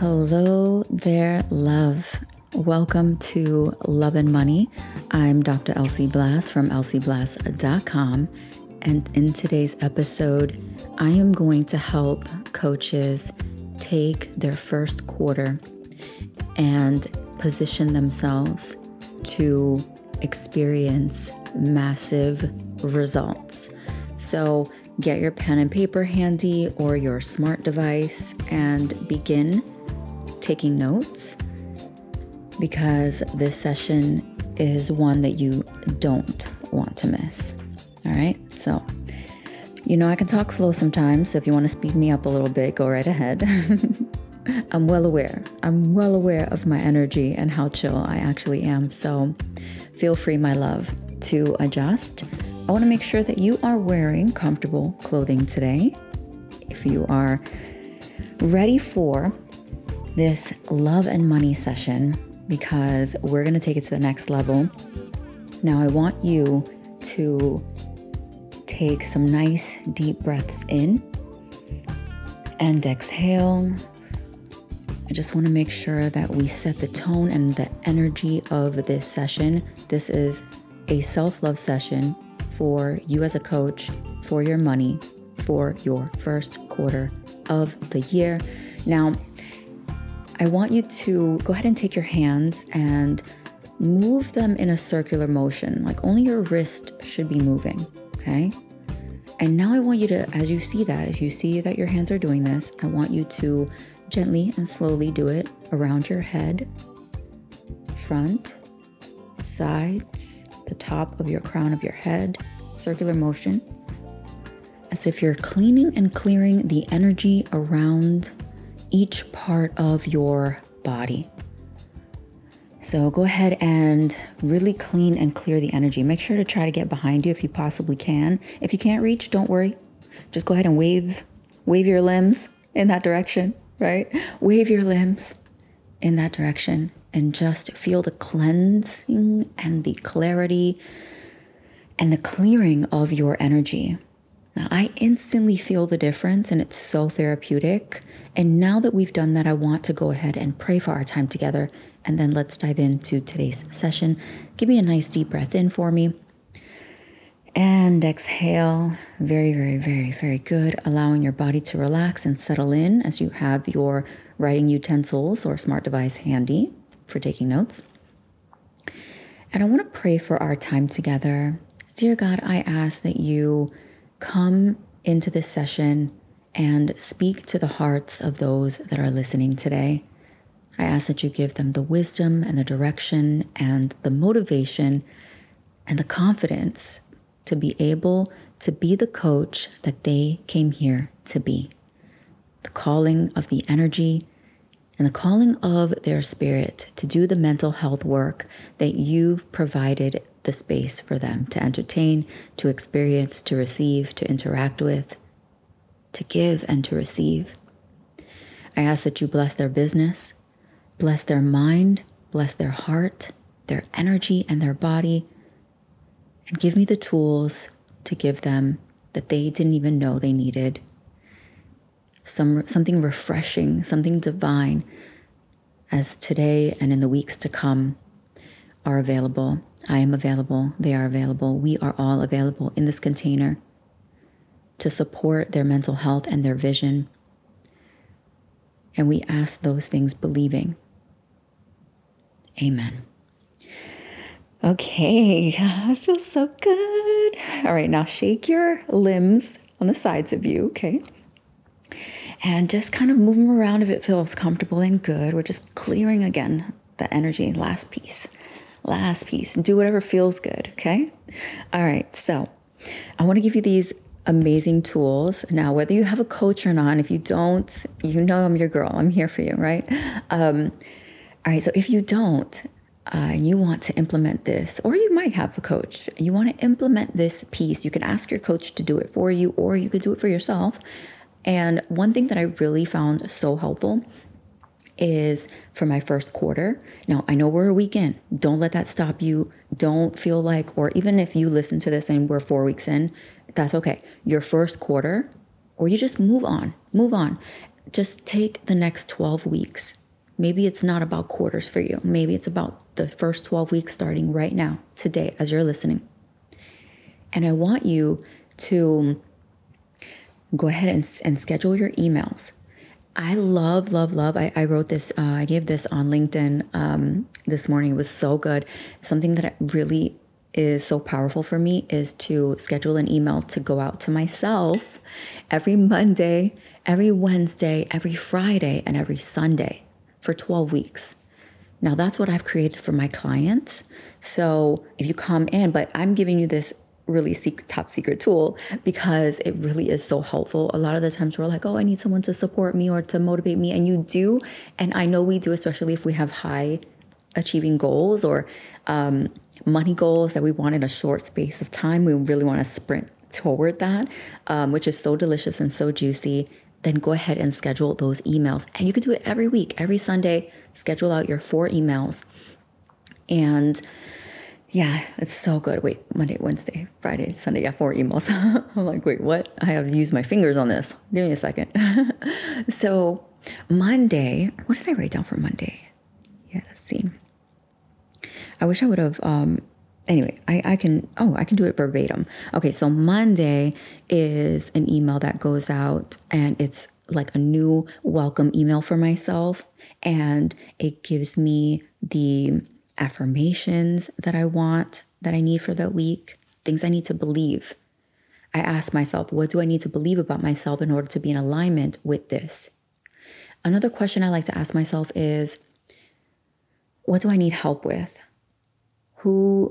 Hello there, love. Welcome to Love and Money. I'm Dr. Elsie Blass from elsieblass.com. And in today's episode, I am going to help coaches take their first quarter and position themselves to experience massive results. So, get your pen and paper handy or your smart device and begin taking notes because this session is one that you don't want to miss. All right, so you know I can talk slow sometimes, so if you want to speed me up a little bit, go right ahead. I'm well aware. I'm well aware of my energy and how chill I actually am. So feel free, my love, to adjust. I want to make sure that you are wearing comfortable clothing today. If you are ready for this love and money session, because we're going to take it to the next level. Now, I want you to take some nice deep breaths in and exhale. I just want to make sure that we set the tone and the energy of this session. This is a self love session for you as a coach, for your money, for your first quarter of the year. Now, I want you to go ahead and take your hands and move them in a circular motion. Like only your wrist should be moving, okay? And now I want you to, as you see that, as you see that your hands are doing this, I want you to gently and slowly do it around your head, front, sides, the top of your crown of your head, circular motion, as if you're cleaning and clearing the energy around each part of your body. So go ahead and really clean and clear the energy. Make sure to try to get behind you if you possibly can. If you can't reach, don't worry. Just go ahead and wave wave your limbs in that direction, right? Wave your limbs in that direction and just feel the cleansing and the clarity and the clearing of your energy. Now, I instantly feel the difference and it's so therapeutic. And now that we've done that, I want to go ahead and pray for our time together. And then let's dive into today's session. Give me a nice deep breath in for me. And exhale. Very, very, very, very good. Allowing your body to relax and settle in as you have your writing utensils or smart device handy for taking notes. And I want to pray for our time together. Dear God, I ask that you come into this session and speak to the hearts of those that are listening today. I ask that you give them the wisdom and the direction and the motivation and the confidence to be able to be the coach that they came here to be. The calling of the energy and the calling of their spirit to do the mental health work that you've provided the space for them to entertain, to experience, to receive, to interact with, to give, and to receive. I ask that you bless their business, bless their mind, bless their heart, their energy, and their body, and give me the tools to give them that they didn't even know they needed. Some, something refreshing, something divine, as today and in the weeks to come are available. I am available. They are available. We are all available in this container to support their mental health and their vision. And we ask those things believing. Amen. Okay, I feel so good. All right, now shake your limbs on the sides of you, okay? And just kind of move them around if it feels comfortable and good. We're just clearing again the energy. Last piece last piece. Do whatever feels good, okay? All right, so I want to give you these amazing tools. Now, whether you have a coach or not, if you don't, you know I'm your girl. I'm here for you, right? Um, all right, so if you don't, uh, you want to implement this, or you might have a coach, you want to implement this piece, you can ask your coach to do it for you, or you could do it for yourself. And one thing that I really found so helpful is for my first quarter. Now, I know we're a week in. Don't let that stop you. Don't feel like, or even if you listen to this and we're four weeks in, that's okay. Your first quarter, or you just move on, move on. just take the next 12 weeks. Maybe it's not about quarters for you. Maybe it's about the first 12 weeks starting right now, today, as you're listening. And I want you to go ahead and, and schedule your emails. I love, love, love. I, I wrote this, uh, I gave this on LinkedIn um, this morning. It was so good. Something that really is so powerful for me is to schedule an email to go out to myself every Monday, every Wednesday, every Friday, and every Sunday for 12 weeks. Now, that's what I've created for my clients. So if you come in, but I'm giving you this really secret, top secret tool because it really is so helpful. A lot of the times we're like, oh, I need someone to support me or to motivate me. And you do. And I know we do, especially if we have high achieving goals or um, money goals that we want in a short space of time. We really want to sprint toward that, um, which is so delicious and so juicy. Then go ahead and schedule those emails. And you can do it every week, every Sunday. Schedule out your four emails. And yeah, it's so good. Wait, Monday, Wednesday, Friday, Sunday. Yeah, four emails. I'm like, wait, what? I have to use my fingers on this. Give me a second. so, Monday, what did I write down for Monday? Yeah, let's see. I wish I would have. Um, anyway, I, I can. Oh, I can do it verbatim. Okay, so Monday is an email that goes out, and it's like a new welcome email for myself, and it gives me the affirmations that I want, that I need for that week, things I need to believe. I ask myself, what do I need to believe about myself in order to be in alignment with this? Another question I like to ask myself is, what do I need help with? Who,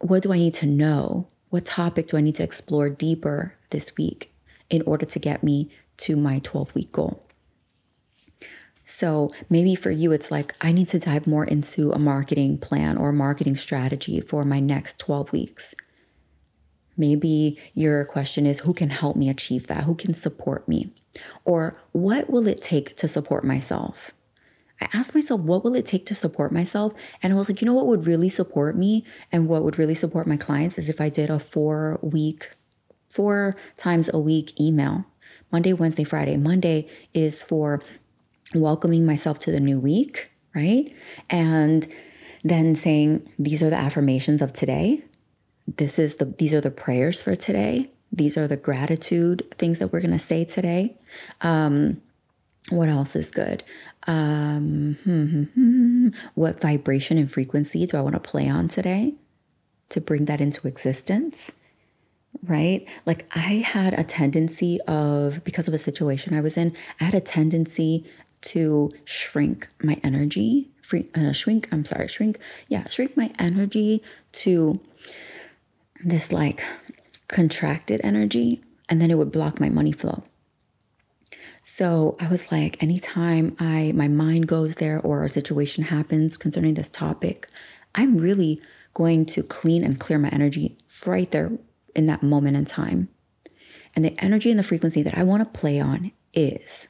what do I need to know? What topic do I need to explore deeper this week in order to get me to my 12 week goal? So maybe for you, it's like, I need to dive more into a marketing plan or marketing strategy for my next 12 weeks. Maybe your question is, who can help me achieve that? Who can support me? Or what will it take to support myself? I asked myself, what will it take to support myself? And I was like, you know what would really support me and what would really support my clients is if I did a four week, four times a week email Monday, Wednesday, Friday. Monday is for welcoming myself to the new week, right? And then saying, these are the affirmations of today. This is the these are the prayers for today. These are the gratitude things that we're gonna say today. Um, what else is good? Um, hmm, hmm, hmm, what vibration and frequency do I want to play on today to bring that into existence? Right? Like I had a tendency of, because of a situation I was in, I had a tendency to shrink my energy, free, uh, shrink, I'm sorry, shrink, yeah, shrink my energy to this like contracted energy, and then it would block my money flow. So I was like, anytime I my mind goes there or a situation happens concerning this topic, I'm really going to clean and clear my energy right there in that moment in time. And the energy and the frequency that I want to play on is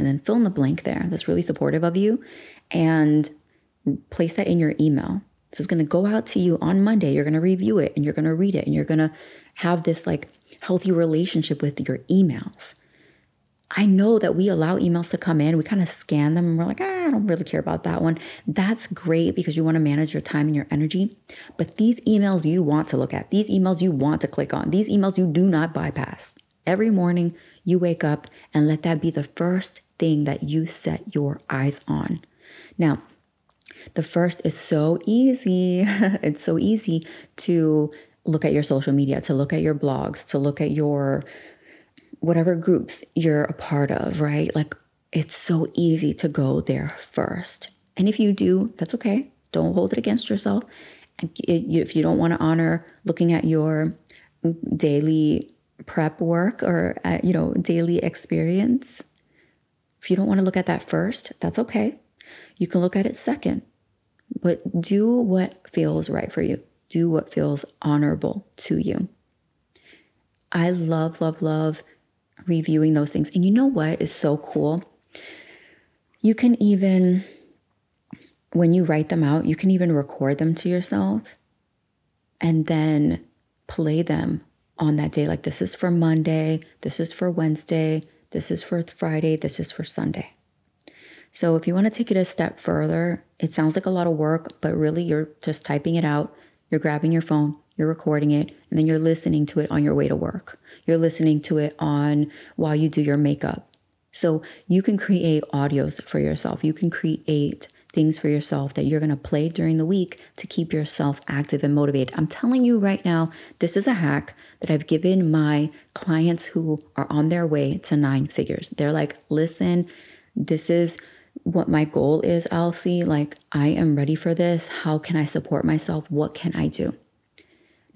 and then fill in the blank there that's really supportive of you and place that in your email. So it's going to go out to you on Monday. You're going to review it and you're going to read it and you're going to have this like healthy relationship with your emails. I know that we allow emails to come in, we kind of scan them and we're like, ah, I don't really care about that one. That's great because you want to manage your time and your energy. But these emails you want to look at, these emails you want to click on, these emails you do not bypass. Every morning you wake up and let that be the first thing that you set your eyes on. Now, the first is so easy. it's so easy to look at your social media, to look at your blogs, to look at your whatever groups you're a part of, right? Like it's so easy to go there first. And if you do, that's okay. Don't hold it against yourself. And if you don't want to honor looking at your daily prep work or uh, you know daily experience if you don't want to look at that first, that's okay. You can look at it second, but do what feels right for you. Do what feels honorable to you. I love, love, love reviewing those things. And you know what is so cool? You can even, when you write them out, you can even record them to yourself and then play them on that day. Like, this is for Monday, this is for Wednesday, This is for Friday. This is for Sunday. So if you want to take it a step further, it sounds like a lot of work, but really you're just typing it out. You're grabbing your phone, you're recording it, and then you're listening to it on your way to work. You're listening to it on while you do your makeup. So you can create audios for yourself. You can create things for yourself that you're going to play during the week to keep yourself active and motivated. I'm telling you right now, this is a hack that I've given my clients who are on their way to nine figures. They're like, listen, this is what my goal is, Elsie. Like, I am ready for this. How can I support myself? What can I do?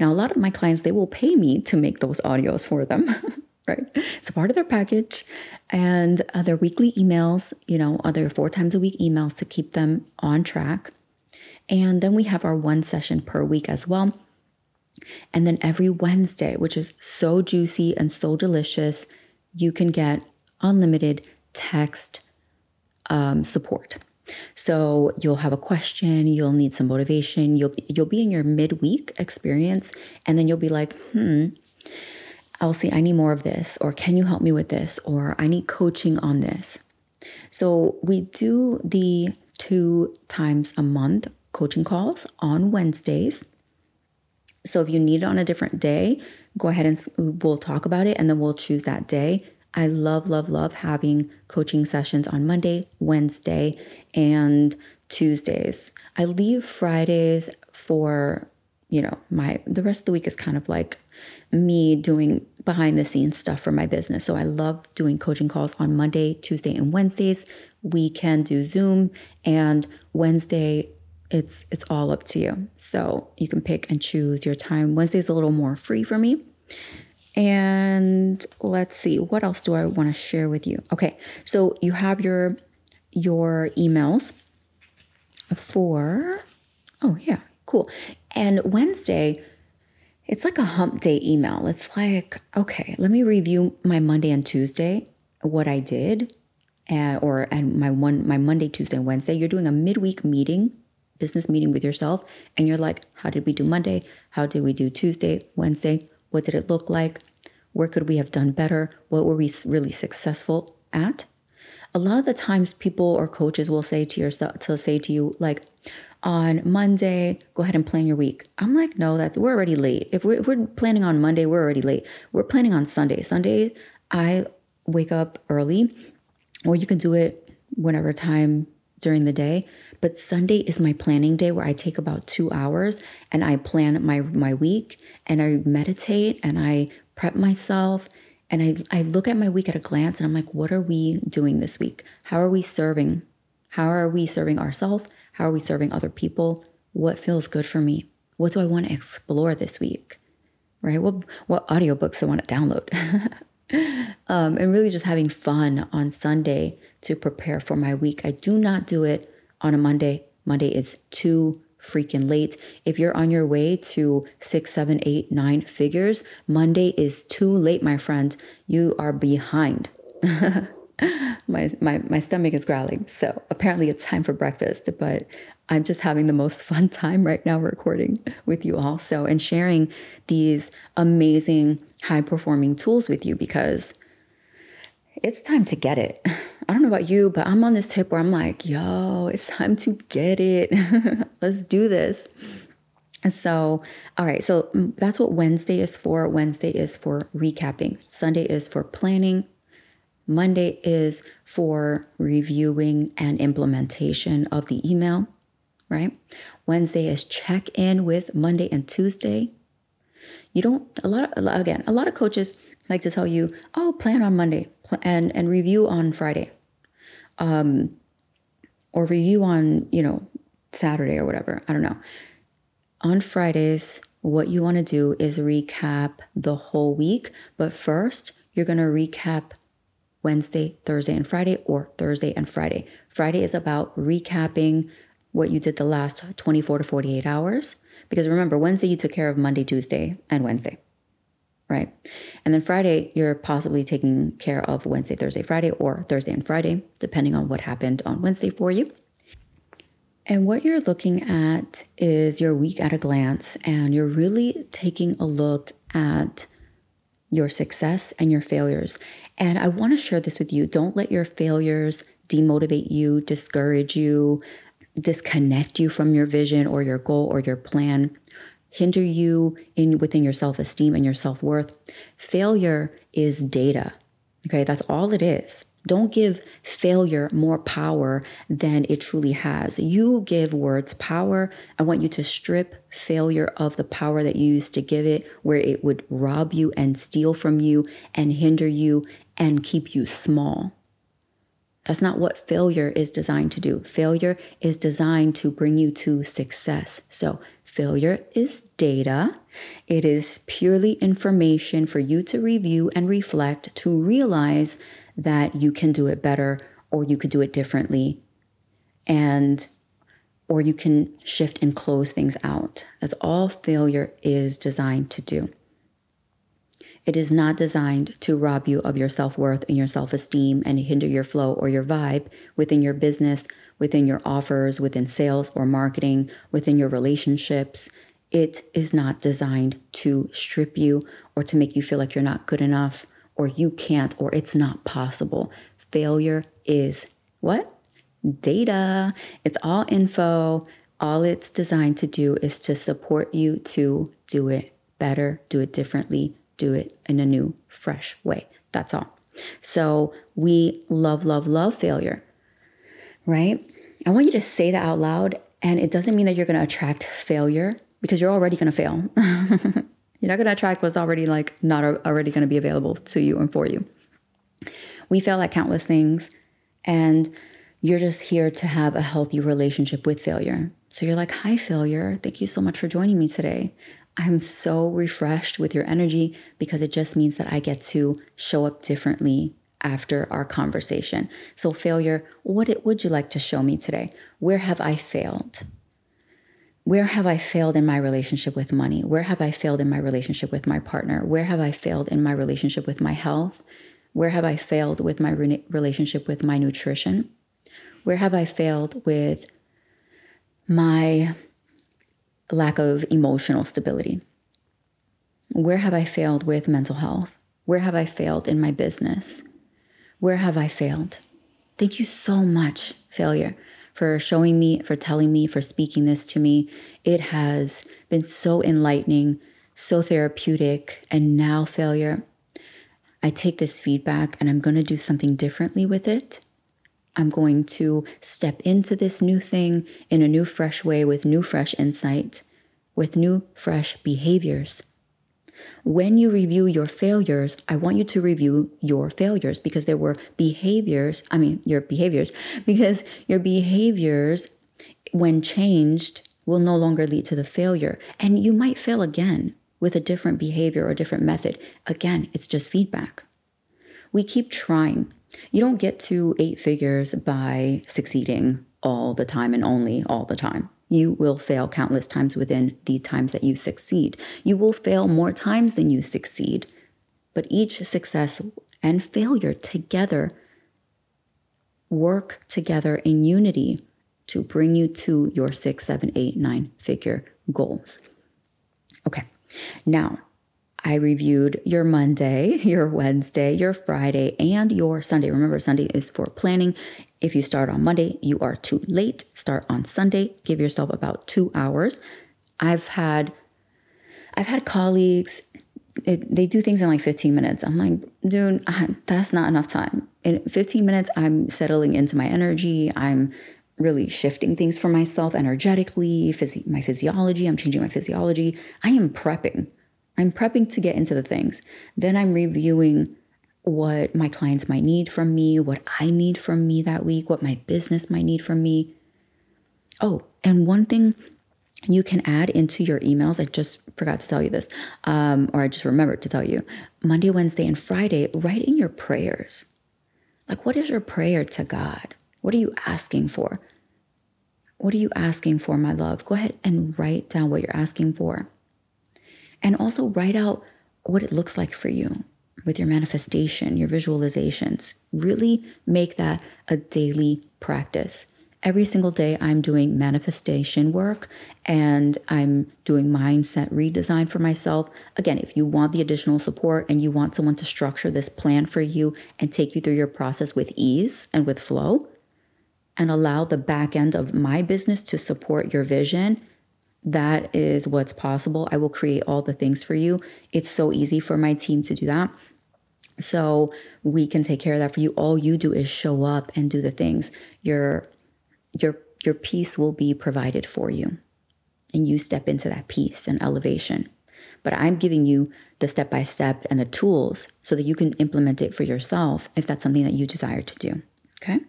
Now, a lot of my clients, they will pay me to make those audios for them. right? It's a part of their package and uh, their weekly emails, you know, other four times a week emails to keep them on track. And then we have our one session per week as well. And then every Wednesday, which is so juicy and so delicious, you can get unlimited text um, support. So you'll have a question, you'll need some motivation, you'll you'll be in your midweek experience, and then you'll be like, hmm, Elsie, I need more of this, or can you help me with this, or I need coaching on this. So we do the two times a month coaching calls on Wednesdays. So if you need it on a different day, go ahead and we'll talk about it and then we'll choose that day. I love, love, love having coaching sessions on Monday, Wednesday, and Tuesdays. I leave Fridays for, you know, my the rest of the week is kind of like me doing behind the scenes stuff for my business. So I love doing coaching calls on Monday, Tuesday, and Wednesdays. We can do Zoom and Wednesday it's it's all up to you. So you can pick and choose your time. Wednesday's a little more free for me. And let's see, what else do I want to share with you? Okay, so you have your your emails for oh yeah, cool. And Wednesday, it's like a hump day email. It's like, okay, let me review my Monday and Tuesday, what I did, and or and my one my Monday, Tuesday, and Wednesday. You're doing a midweek meeting, business meeting with yourself, and you're like, how did we do Monday? How did we do Tuesday, Wednesday? What did it look like? Where could we have done better? What were we really successful at? A lot of the times people or coaches will say to yourself to say to you like, on Monday, go ahead and plan your week. I'm like, no, that's we're already late. If we're, if we're planning on Monday, we're already late. We're planning on Sunday. Sunday, I wake up early, or you can do it whenever time during the day. But Sunday is my planning day where I take about two hours and I plan my my week and I meditate and I prep myself and I, I look at my week at a glance and I'm like, what are we doing this week? How are we serving? How are we serving ourselves? How are we serving other people? What feels good for me? What do I want to explore this week? Right? What what audiobooks I want to download? um, and really just having fun on Sunday to prepare for my week. I do not do it on a Monday. Monday is too freaking late. If you're on your way to six, seven, eight, nine figures, Monday is too late, my friend. You are behind. my, my my stomach is growling. So apparently it's time for breakfast, but I'm just having the most fun time right now recording with you all. So and sharing these amazing high performing tools with you because it's time to get it. I don't know about you, but I'm on this tip where I'm like, yo, it's time to get it. Let's do this. So, all right, so mm, that's what Wednesday is for. Wednesday is for recapping, Sunday is for planning, Monday is for reviewing and implementation of the email, right? Wednesday is check in with Monday and Tuesday. You don't, a lot of, again, a lot of coaches like to tell you, oh, plan on Monday and, and review on Friday. Um, or review on, you know, Saturday or whatever. I don't know. On Fridays, what you want to do is recap the whole week. But first, you're going to recap Wednesday, Thursday, and Friday, or Thursday and Friday. Friday is about recapping what you did the last 24 to 48 hours. Because remember, Wednesday you took care of Monday, Tuesday, and Wednesday, right? And then Friday, you're possibly taking care of Wednesday, Thursday, Friday, or Thursday and Friday, depending on what happened on Wednesday for you. And what you're looking at is your week at a glance, and you're really taking a look at your success and your failures. And I want to share this with you. Don't let your failures demotivate you, discourage you, disconnect you from your vision or your goal or your plan, hinder you in within your self-esteem and your self-worth. Failure is data. Okay, that's all it is. Don't give failure more power than it truly has. You give words power. I want you to strip failure of the power that you used to give it, where it would rob you and steal from you and hinder you and keep you small. That's not what failure is designed to do. Failure is designed to bring you to success. So, failure is data. It is purely information for you to review and reflect to realize that you can do it better or you could do it differently and or you can shift and close things out. That's all failure is designed to do. It is not designed to rob you of your self worth and your self esteem and hinder your flow or your vibe within your business, within your offers, within sales or marketing, within your relationships. It is not designed to strip you or to make you feel like you're not good enough or you can't or it's not possible. Failure is what? Data. It's all info. All it's designed to do is to support you to do it better, do it differently, do it in a new, fresh way. That's all. So we love, love, love failure, right? I want you to say that out loud. And it doesn't mean that you're going to attract failure because you're already going to fail. You're not going to attract what's already like not already going to be available to you and for you. We fail at countless things, and you're just here to have a healthy relationship with failure. So you're like, Hi, failure. Thank you so much for joining me today. I'm so refreshed with your energy because it just means that I get to show up differently after our conversation. So, failure, what it, would you like to show me today? Where have I failed? Where have I failed in my relationship with money? Where have I failed in my relationship with my partner? Where have I failed in my relationship with my health? Where have I failed with my re- relationship with my nutrition? Where have I failed with my lack of emotional stability? Where have I failed with mental health? Where have I failed in my business? Where have I failed? Thank you so much, failure, for showing me, for telling me, for speaking this to me. It has been so enlightening, so therapeutic. And now, failure, I take this feedback and I'm going to do something differently with it. I'm going to step into this new thing in a new, fresh way with new, fresh insight, with new, fresh behaviors when you review your failures, I want you to review your failures because there were behaviors, I mean, your behaviors, because your behaviors, when changed, will no longer lead to the failure. And you might fail again with a different behavior or different method. Again, it's just feedback. We keep trying. You don't get to eight figures by succeeding all the time and only all the time. You will fail countless times within the times that you succeed. You will fail more times than you succeed. But each success and failure together work together in unity to bring you to your six, seven, eight, nine figure goals. Okay, now I reviewed your Monday, your Wednesday, your Friday, and your Sunday. Remember, Sunday is for planning. If you start on Monday, you are too late. Start on Sunday. Give yourself about two hours. I've had, I've had colleagues. It, they do things in like 15 minutes. I'm like, dude, I, that's not enough time. In 15 minutes, I'm settling into my energy. I'm really shifting things for myself energetically, my physiology. I'm changing my physiology. I am prepping. I'm prepping to get into the things. Then I'm reviewing what my clients might need from me, what I need from me that week, what my business might need from me. Oh, and one thing you can add into your emails, I just forgot to tell you this, um, or I just remembered to tell you Monday, Wednesday, and Friday, write in your prayers. Like, what is your prayer to God? What are you asking for? What are you asking for, my love? Go ahead and write down what you're asking for. And also write out what it looks like for you with your manifestation, your visualizations. Really make that a daily practice. every single day I'm doing manifestation work and I'm doing mindset redesign for myself. Again, if you want the additional support and you want someone to structure this plan for you and take you through your process with ease and with flow, and allow the back end of my business to support your vision, that is what's possible. I will create all the things for you. It's so easy for my team to do that. So we can take care of that for you. All you do is show up and do the things. Your your your peace will be provided for you. And you step into that peace and elevation. But I'm giving you the step by step and the tools so that you can implement it for yourself if that's something that you desire to do. Okay?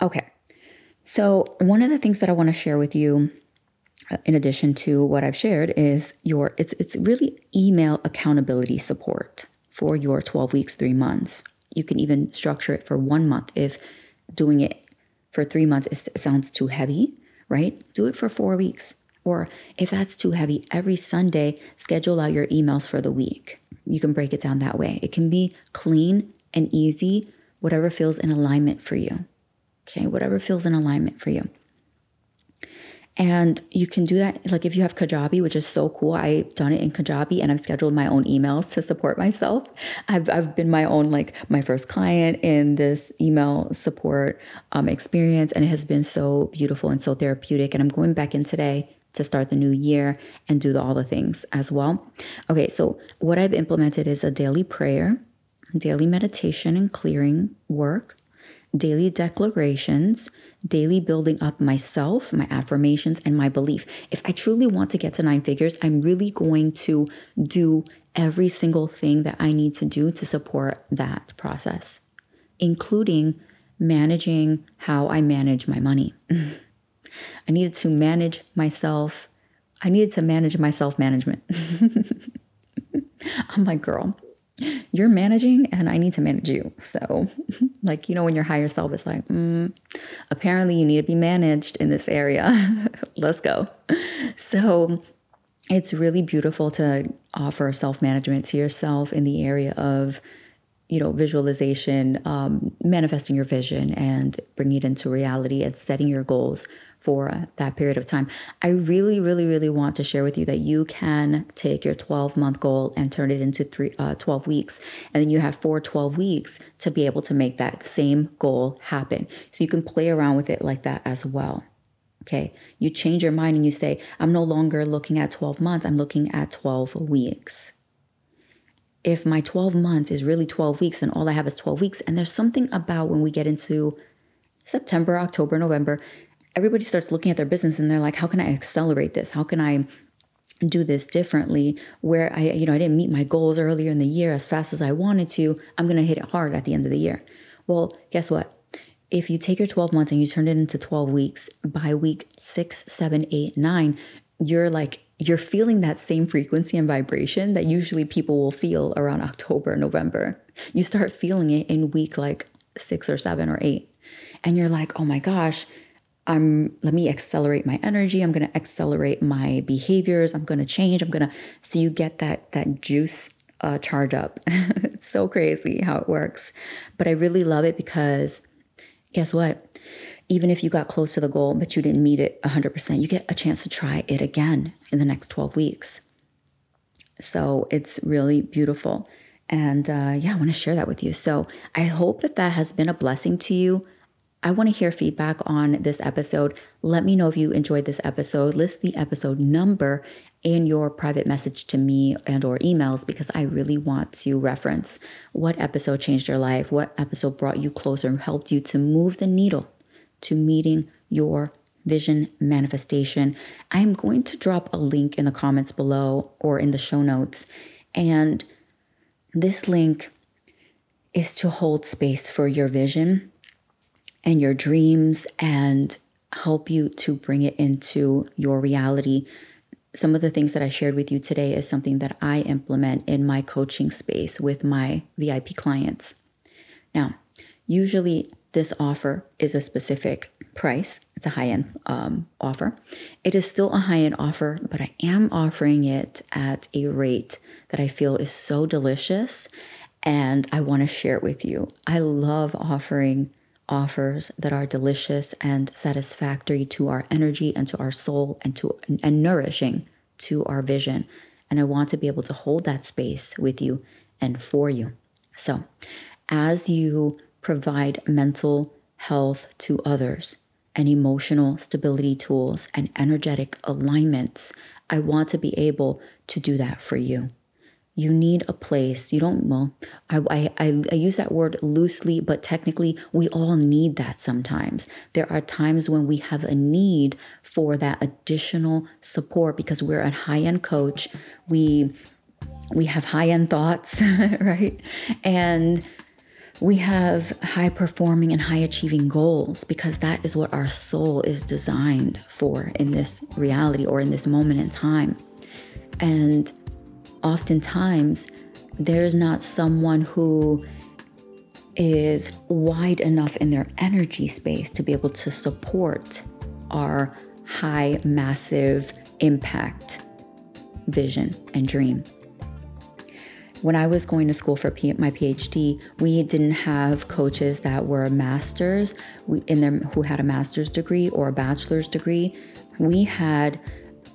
Okay. So, one of the things that I want to share with you in addition to what I've shared is your it's it's really email accountability support for your 12 weeks, 3 months. You can even structure it for 1 month if doing it for 3 months is, sounds too heavy, right? Do it for 4 weeks. Or if that's too heavy, every Sunday schedule out your emails for the week. You can break it down that way. It can be clean and easy, whatever feels in alignment for you. Okay, whatever feels in alignment for you. And you can do that, like if you have Kajabi, which is so cool. I've done it in Kajabi and I've scheduled my own emails to support myself. I've, I've been my own, like my first client in this email support um, experience. And it has been so beautiful and so therapeutic. And I'm going back in today to start the new year and do the, all the things as well. Okay, so what I've implemented is a daily prayer, daily meditation and clearing work, daily declarations, daily building up myself, my affirmations, and my belief. If I truly want to get to nine figures, I'm really going to do every single thing that I need to do to support that process, including managing how I manage my money. I needed to manage myself. I needed to manage my self management. I'm like, girl, you're managing and I need to manage you. So, like, you know, when your higher self is like, mm, apparently you need to be managed in this area. Let's go. So, it's really beautiful to offer self management to yourself in the area of you know, visualization, um, manifesting your vision and bringing it into reality and setting your goals for that period of time. I really, really, really want to share with you that you can take your 12 month goal and turn it into three, uh, 12 weeks. And then you have four 12 weeks to be able to make that same goal happen. So you can play around with it like that as well. Okay. You change your mind and you say, I'm no longer looking at 12 months, I'm looking at 12 weeks if my 12 months is really 12 weeks and all I have is 12 weeks, and there's something about when we get into September, October, November, everybody starts looking at their business and they're like, how can I accelerate this? How can I do this differently where I, you know, I didn't meet my goals earlier in the year as fast as I wanted to. I'm going to hit it hard at the end of the year. Well, guess what? If you take your 12 months and you turn it into 12 weeks, by week six, seven, eight, nine, you're like you're feeling that same frequency and vibration that usually people will feel around October, November. You start feeling it in week like six or seven or eight. And you're like, oh my gosh, I'm let me accelerate my energy. I'm gonna accelerate my behaviors. I'm gonna change. I'm gonna so you get that that juice uh, charge up. it's so crazy how it works. But I really love it because guess what? even if you got close to the goal but you didn't meet it 100%, you get a chance to try it again in the next 12 weeks. So it's really beautiful. And uh, yeah, I want to share that with you. So I hope that that has been a blessing to you. I want to hear feedback on this episode. Let me know if you enjoyed this episode. List the episode number in your private message to me and or emails because I really want to reference what episode changed your life, what episode brought you closer and helped you to move the needle to meeting your vision manifestation. I'm going to drop a link in the comments below or in the show notes. And this link is to hold space for your vision and your dreams and help you to bring it into your reality. Some of the things that I shared with you today is something that I implement in my coaching space with my VIP clients. Now, usually this offer is a specific price. It's a high end um, offer. It is still a high end offer, but I am offering it at a rate that I feel is so delicious and I want to share it with you. I love offering offers that are delicious and satisfactory to our energy and to our soul and to and nourishing to our vision. And I want to be able to hold that space with you and for you. So, as you provide mental health to others and emotional stability tools and energetic alignments, I want to be able to do that for you you need a place. You don't, well, I, I, I, use that word loosely, but technically, we all need that sometimes. There are times when we have a need for that additional support because we're a high end coach. We, we have high end thoughts, right? And we have high performing and high achieving goals because that is what our soul is designed for in this reality or in this moment in time. And oftentimes there's not someone who is wide enough in their energy space to be able to support our high, massive impact vision and dream. When I was going to school for P- my PhD, we didn't have coaches that were masters in them who had a master's degree or a bachelor's degree. We had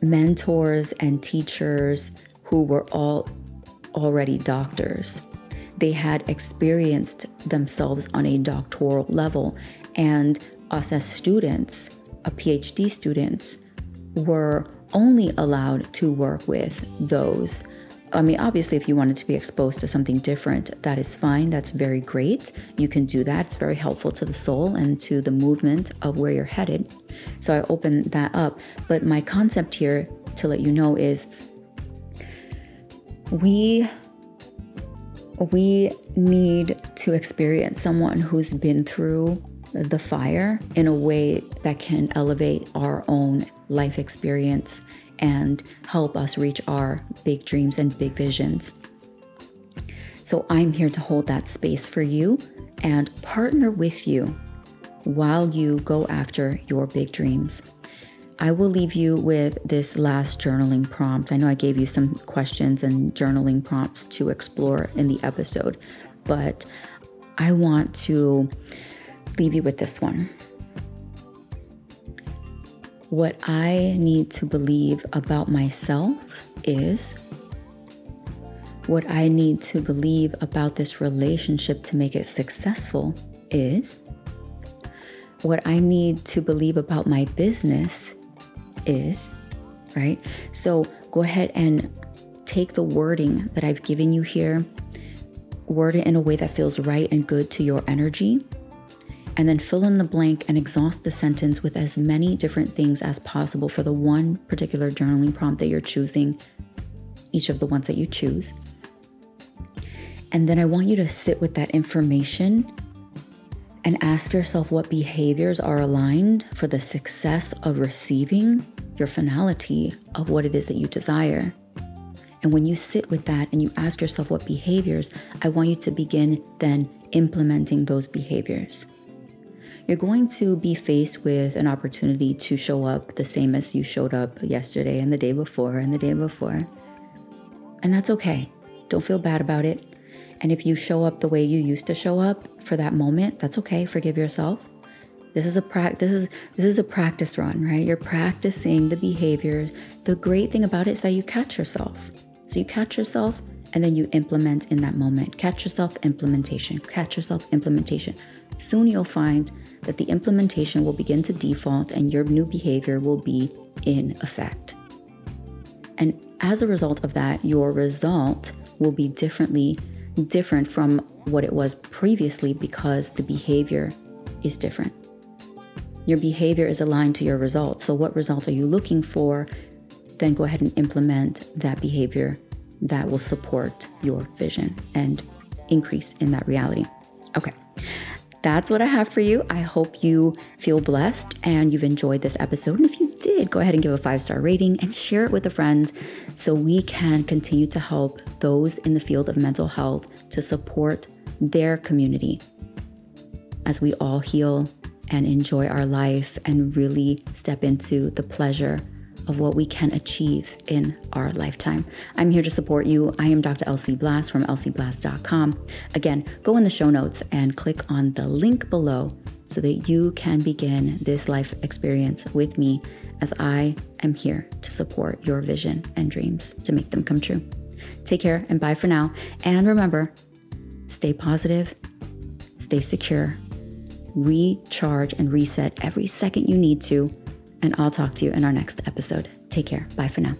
mentors and teachers who were all already doctors. They had experienced themselves on a doctoral level, and us as students, a PhD students, were only allowed to work with those. I mean, obviously, if you wanted to be exposed to something different, that is fine. That's very great. You can do that. It's very helpful to the soul and to the movement of where you're headed. So I opened that up. But my concept here to let you know is we we need to experience someone who's been through the fire in a way that can elevate our own life experience and help us reach our big dreams and big visions. So I'm here to hold that space for you and partner with you while you go after your big dreams. I will leave you with this last journaling prompt. I know I gave you some questions and journaling prompts to explore in the episode, but I want to leave you with this one. What I need to believe about myself is what I need to believe about this relationship to make it successful is what I need to believe about my business is, right? So go ahead and take the wording that I've given you here, word it in a way that feels right and good to your energy, and then fill in the blank and exhaust the sentence with as many different things as possible for the one particular journaling prompt that you're choosing, each of the ones that you choose. And then I want you to sit with that information and ask yourself what behaviors are aligned for the success of receiving your finality of what it is that you desire. And when you sit with that and you ask yourself what behaviors, I want you to begin then implementing those behaviors. You're going to be faced with an opportunity to show up the same as you showed up yesterday and the day before and the day before. And that's okay. Don't feel bad about it. And if you show up the way you used to show up for that moment, that's okay. Forgive yourself. This is a pra- this is this is a practice run, right? You're practicing the behaviors. The great thing about it is that you catch yourself. So you catch yourself and then you implement in that moment. Catch yourself implementation. Catch yourself implementation. Soon you'll find that the implementation will begin to default and your new behavior will be in effect. And as a result of that, your result will be differently different from what it was previously because the behavior is different. Your behavior is aligned to your results. So, what result are you looking for? Then go ahead and implement that behavior that will support your vision and increase in that reality. Okay. That's what I have for you. I hope you feel blessed and you've enjoyed this episode. And if you did, go ahead and give a five star rating and share it with a friend so we can continue to help those in the field of mental health to support their community as we all heal and enjoy our life and really step into the pleasure of what we can achieve in our lifetime. I'm here to support you. I am Dr. Elsie Blass from elsieblass.com. Again, go in the show notes and click on the link below so that you can begin this life experience with me as I am here to support your vision and dreams to make them come true. Take care and bye for now. And remember, stay positive, stay secure, recharge and reset every second you need to. And I'll talk to you in our next episode. Take care. Bye for now.